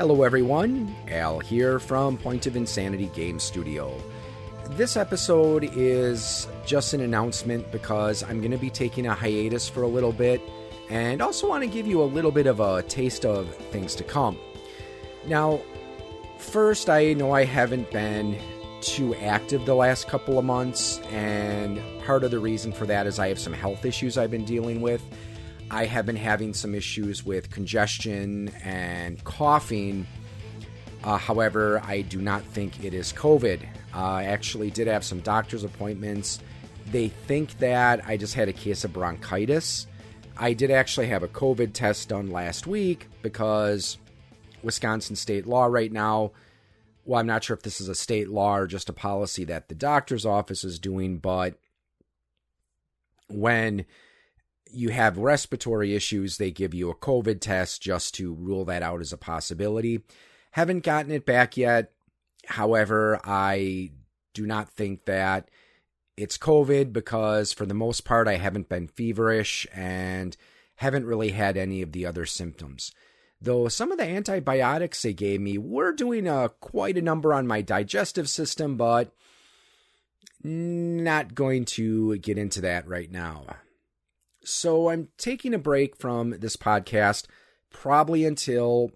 Hello, everyone. Al here from Point of Insanity Game Studio. This episode is just an announcement because I'm going to be taking a hiatus for a little bit and also want to give you a little bit of a taste of things to come. Now, first, I know I haven't been too active the last couple of months, and part of the reason for that is I have some health issues I've been dealing with. I have been having some issues with congestion and coughing. Uh, however, I do not think it is COVID. Uh, I actually did have some doctor's appointments. They think that I just had a case of bronchitis. I did actually have a COVID test done last week because Wisconsin state law right now. Well, I'm not sure if this is a state law or just a policy that the doctor's office is doing, but when you have respiratory issues, they give you a COVID test just to rule that out as a possibility. Haven't gotten it back yet. However, I do not think that it's COVID because, for the most part, I haven't been feverish and haven't really had any of the other symptoms. Though some of the antibiotics they gave me were doing a, uh, quite a number on my digestive system, but not going to get into that right now. So I'm taking a break from this podcast probably until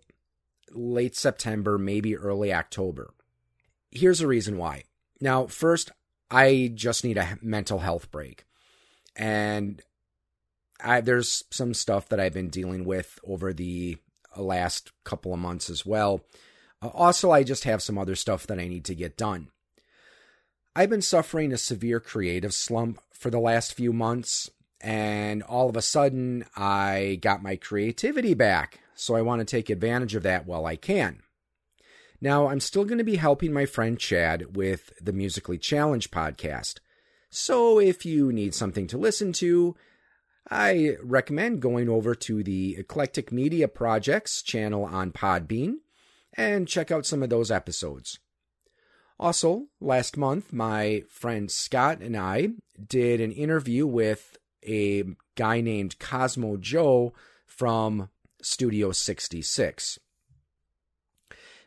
late September, maybe early October. Here's the reason why. Now, first, I just need a mental health break. And I, there's some stuff that I've been dealing with over the last couple of months as well. Uh, also, I just have some other stuff that I need to get done. I've been suffering a severe creative slump for the last few months, and all of a sudden I got my creativity back. So I want to take advantage of that while I can. Now, I'm still going to be helping my friend Chad with the Musically Challenged podcast. So if you need something to listen to, I recommend going over to the Eclectic Media Projects channel on Podbean and check out some of those episodes. Also, last month, my friend Scott and I did an interview with a guy named Cosmo Joe from Studio 66.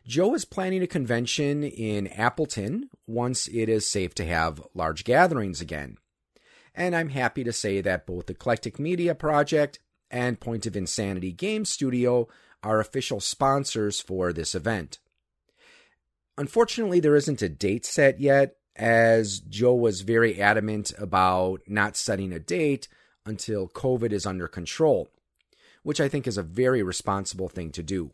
Joe is planning a convention in Appleton once it is safe to have large gatherings again. And I'm happy to say that both the Eclectic Media Project and Point of Insanity Game Studio are official sponsors for this event. Unfortunately, there isn't a date set yet, as Joe was very adamant about not setting a date until COVID is under control, which I think is a very responsible thing to do.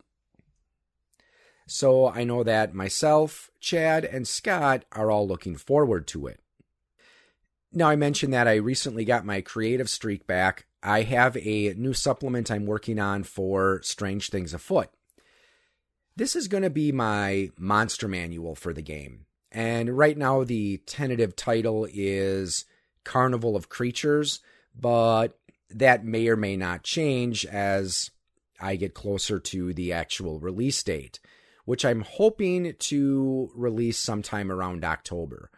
So I know that myself, Chad, and Scott are all looking forward to it. Now, I mentioned that I recently got my creative streak back. I have a new supplement I'm working on for Strange Things Afoot. This is going to be my monster manual for the game. And right now, the tentative title is Carnival of Creatures, but that may or may not change as I get closer to the actual release date, which I'm hoping to release sometime around October.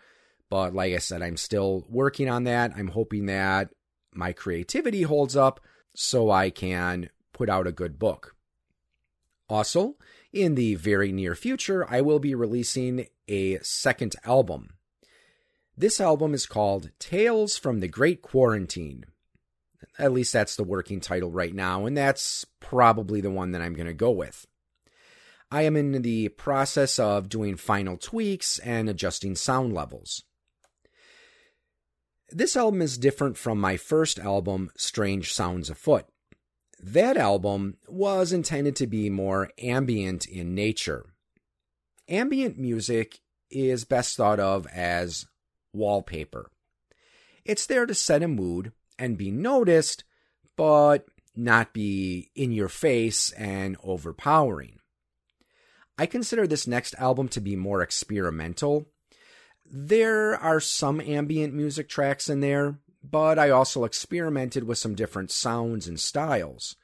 But like I said, I'm still working on that. I'm hoping that my creativity holds up so I can put out a good book. Also, in the very near future, I will be releasing a second album. This album is called Tales from the Great Quarantine. At least that's the working title right now, and that's probably the one that I'm going to go with. I am in the process of doing final tweaks and adjusting sound levels. This album is different from my first album, Strange Sounds Afoot. That album was intended to be more ambient in nature. Ambient music is best thought of as wallpaper. It's there to set a mood and be noticed, but not be in your face and overpowering. I consider this next album to be more experimental. There are some ambient music tracks in there, but I also experimented with some different sounds and styles.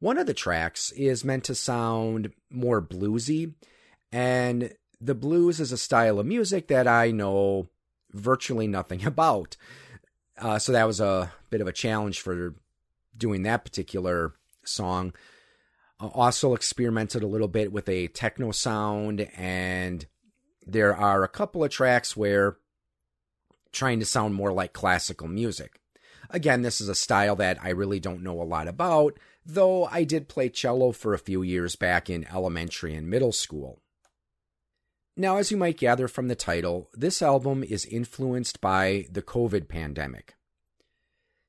One of the tracks is meant to sound more bluesy, and the blues is a style of music that I know virtually nothing about. Uh, so that was a bit of a challenge for doing that particular song. Uh, also experimented a little bit with a techno sound, and there are a couple of tracks where trying to sound more like classical music. Again, this is a style that I really don't know a lot about, though I did play cello for a few years back in elementary and middle school. Now, as you might gather from the title, this album is influenced by the COVID pandemic.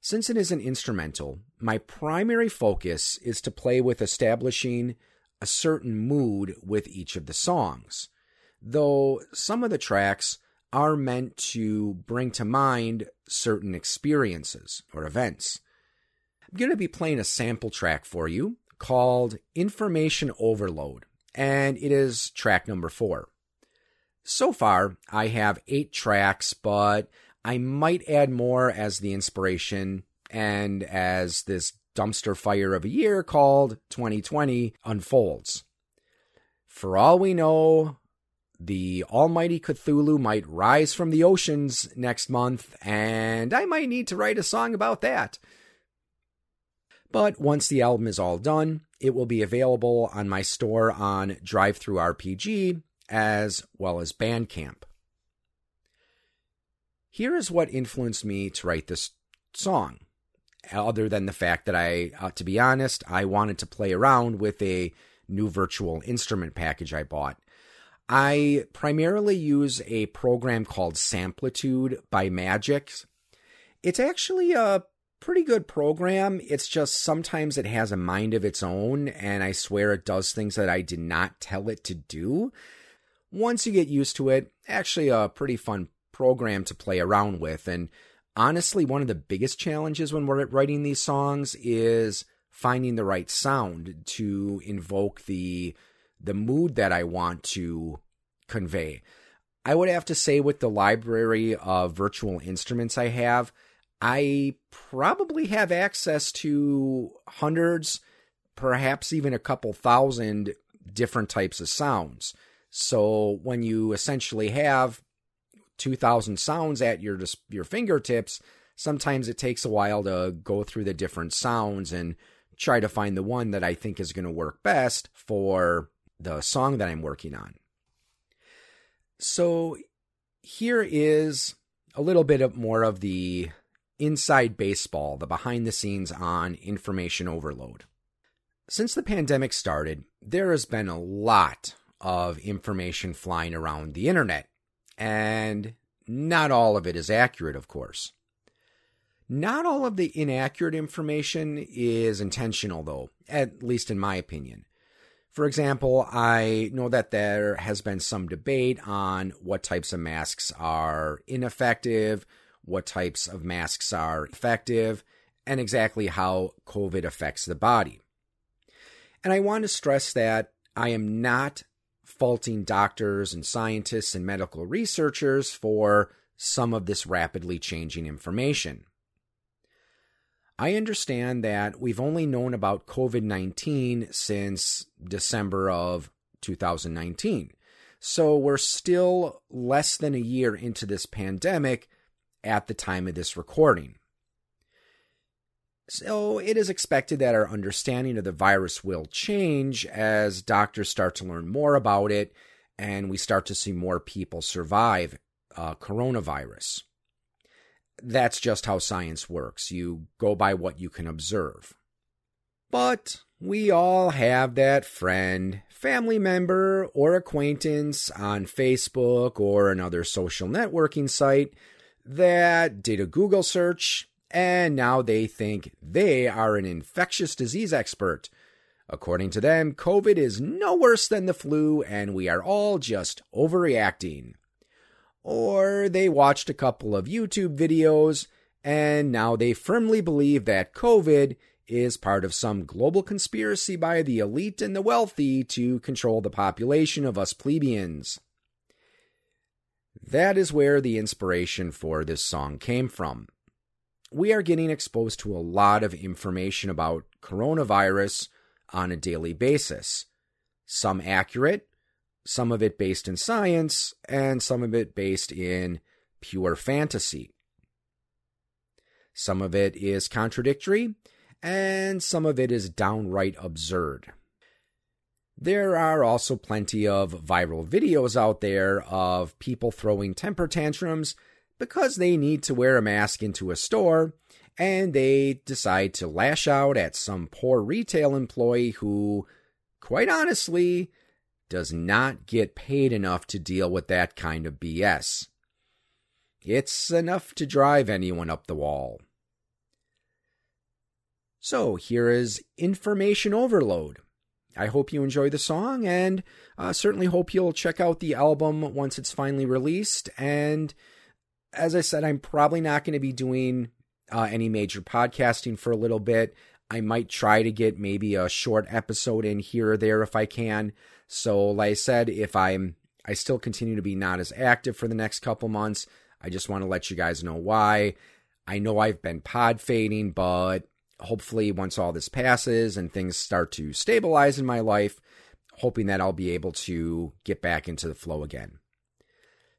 Since it is an instrumental, my primary focus is to play with establishing a certain mood with each of the songs, though some of the tracks are meant to bring to mind certain experiences or events. I'm going to be playing a sample track for you called Information Overload, and it is track number four. So far, I have eight tracks, but I might add more as the inspiration and as this dumpster fire of a year called 2020 unfolds. For all we know, the almighty Cthulhu might rise from the oceans next month, and I might need to write a song about that. But once the album is all done, it will be available on my store on DriveThruRPG as well as Bandcamp. Here is what influenced me to write this song, other than the fact that I, uh, to be honest, I wanted to play around with a new virtual instrument package I bought. I primarily use a program called Samplitude by Magix. It's actually a pretty good program. It's just sometimes it has a mind of its own, and I swear it does things that I did not tell it to do once you get used to it, actually a pretty fun program to play around with. And honestly, one of the biggest challenges when we're writing these songs is finding the right sound to invoke the the mood that I want to convey. I would have to say with the library of virtual instruments I have, I probably have access to hundreds, perhaps even a couple thousand different types of sounds. So when you essentially have 2000 sounds at your your fingertips, sometimes it takes a while to go through the different sounds and try to find the one that I think is going to work best for the song that I'm working on. So here is a little bit of more of the inside baseball, the behind the scenes on information overload. Since the pandemic started, there has been a lot of information flying around the internet. And not all of it is accurate, of course. Not all of the inaccurate information is intentional, though, at least in my opinion. For example, I know that there has been some debate on what types of masks are ineffective, what types of masks are effective, and exactly how COVID affects the body. And I want to stress that I am not faulting doctors and scientists and medical researchers for some of this rapidly changing information. I understand that we've only known about COVID 19 since December of 2019. So we're still less than a year into this pandemic at the time of this recording. So it is expected that our understanding of the virus will change as doctors start to learn more about it and we start to see more people survive uh, coronavirus. That's just how science works. You go by what you can observe. But we all have that friend, family member, or acquaintance on Facebook or another social networking site that did a Google search and now they think they are an infectious disease expert. According to them, COVID is no worse than the flu, and we are all just overreacting. Or they watched a couple of YouTube videos, and now they firmly believe that COVID is part of some global conspiracy by the elite and the wealthy to control the population of us plebeians. That is where the inspiration for this song came from we are getting exposed to a lot of information about coronavirus on a daily basis. Some accurate, some of it based in science, and some of it based in pure fantasy. Some of it is contradictory, and some of it is downright absurd. There are also plenty of viral videos out there of people throwing temper tantrums because they need to wear a mask into a store and they decide to lash out at some poor retail employee who, quite honestly, does not get paid enough to deal with that kind of BS. It's enough to drive anyone up the wall. So here is Information Overload. I hope you enjoy the song and uh, certainly hope you'll check out the album once it's finally released. And as I said, I'm probably not going to be doing uh, any major podcasting for a little bit. I might try to get maybe a short episode in here or there if I can. So, like I said, if I'm I still continue to be not as active for the next couple months, I just want to let you guys know why. I know I've been pod fading, but hopefully once all this passes and things start to stabilize in my life, hoping that I'll be able to get back into the flow again.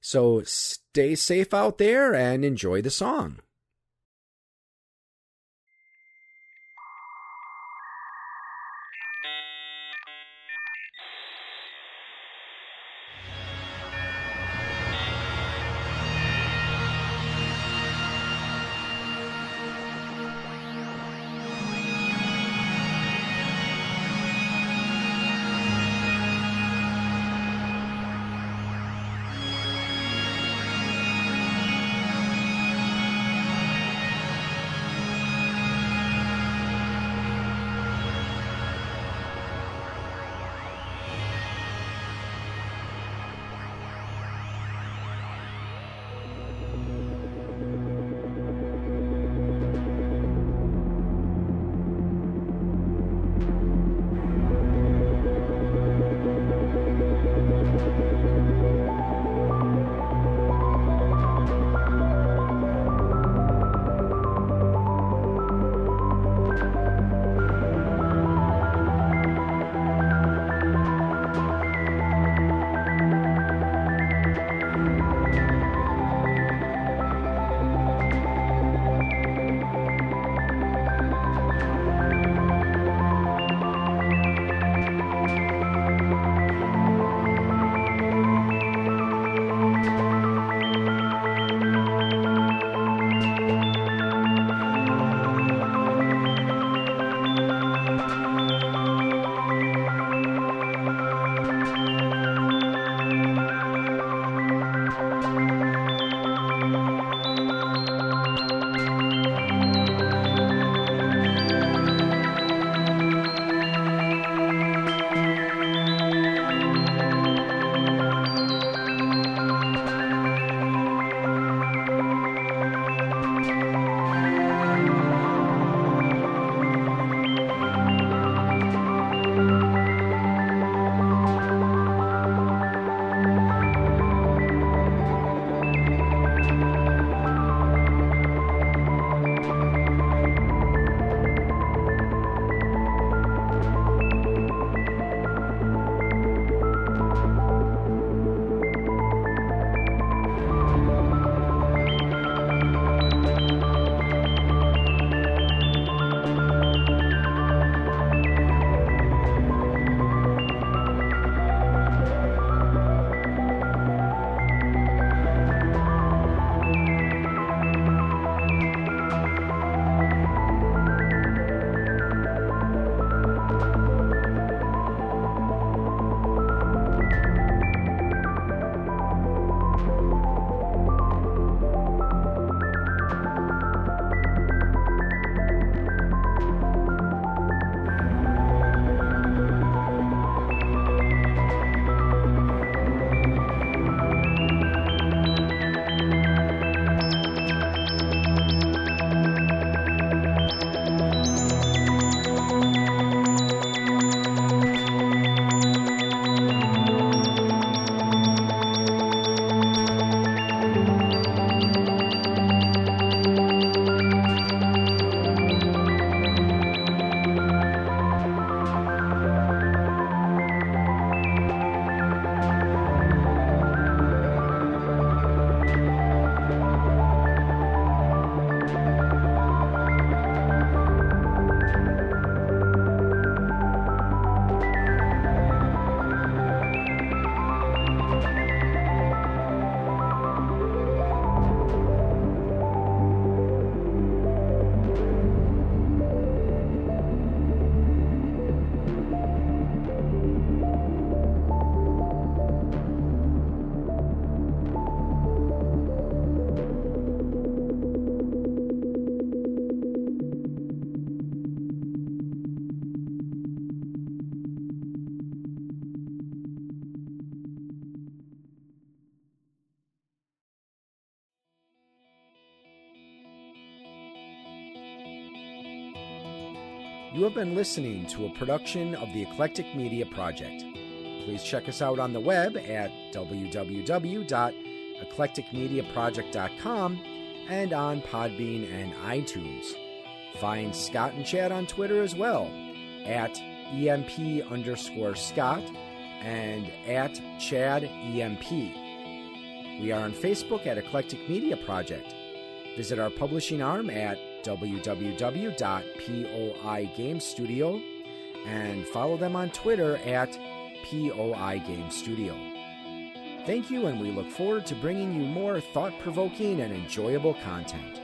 So stay safe out there and enjoy the song. You have been listening to a production of the Eclectic Media Project. Please check us out on the web at www.eclecticmediaproject.com and on Podbean and iTunes. Find Scott and Chad on Twitter as well at EMP underscore Scott and at Chad EMP. We are on Facebook at Eclectic Media Project. Visit our publishing arm at www.poigamestudio and follow them on Twitter at POI Game Studio. Thank you, and we look forward to bringing you more thought provoking and enjoyable content.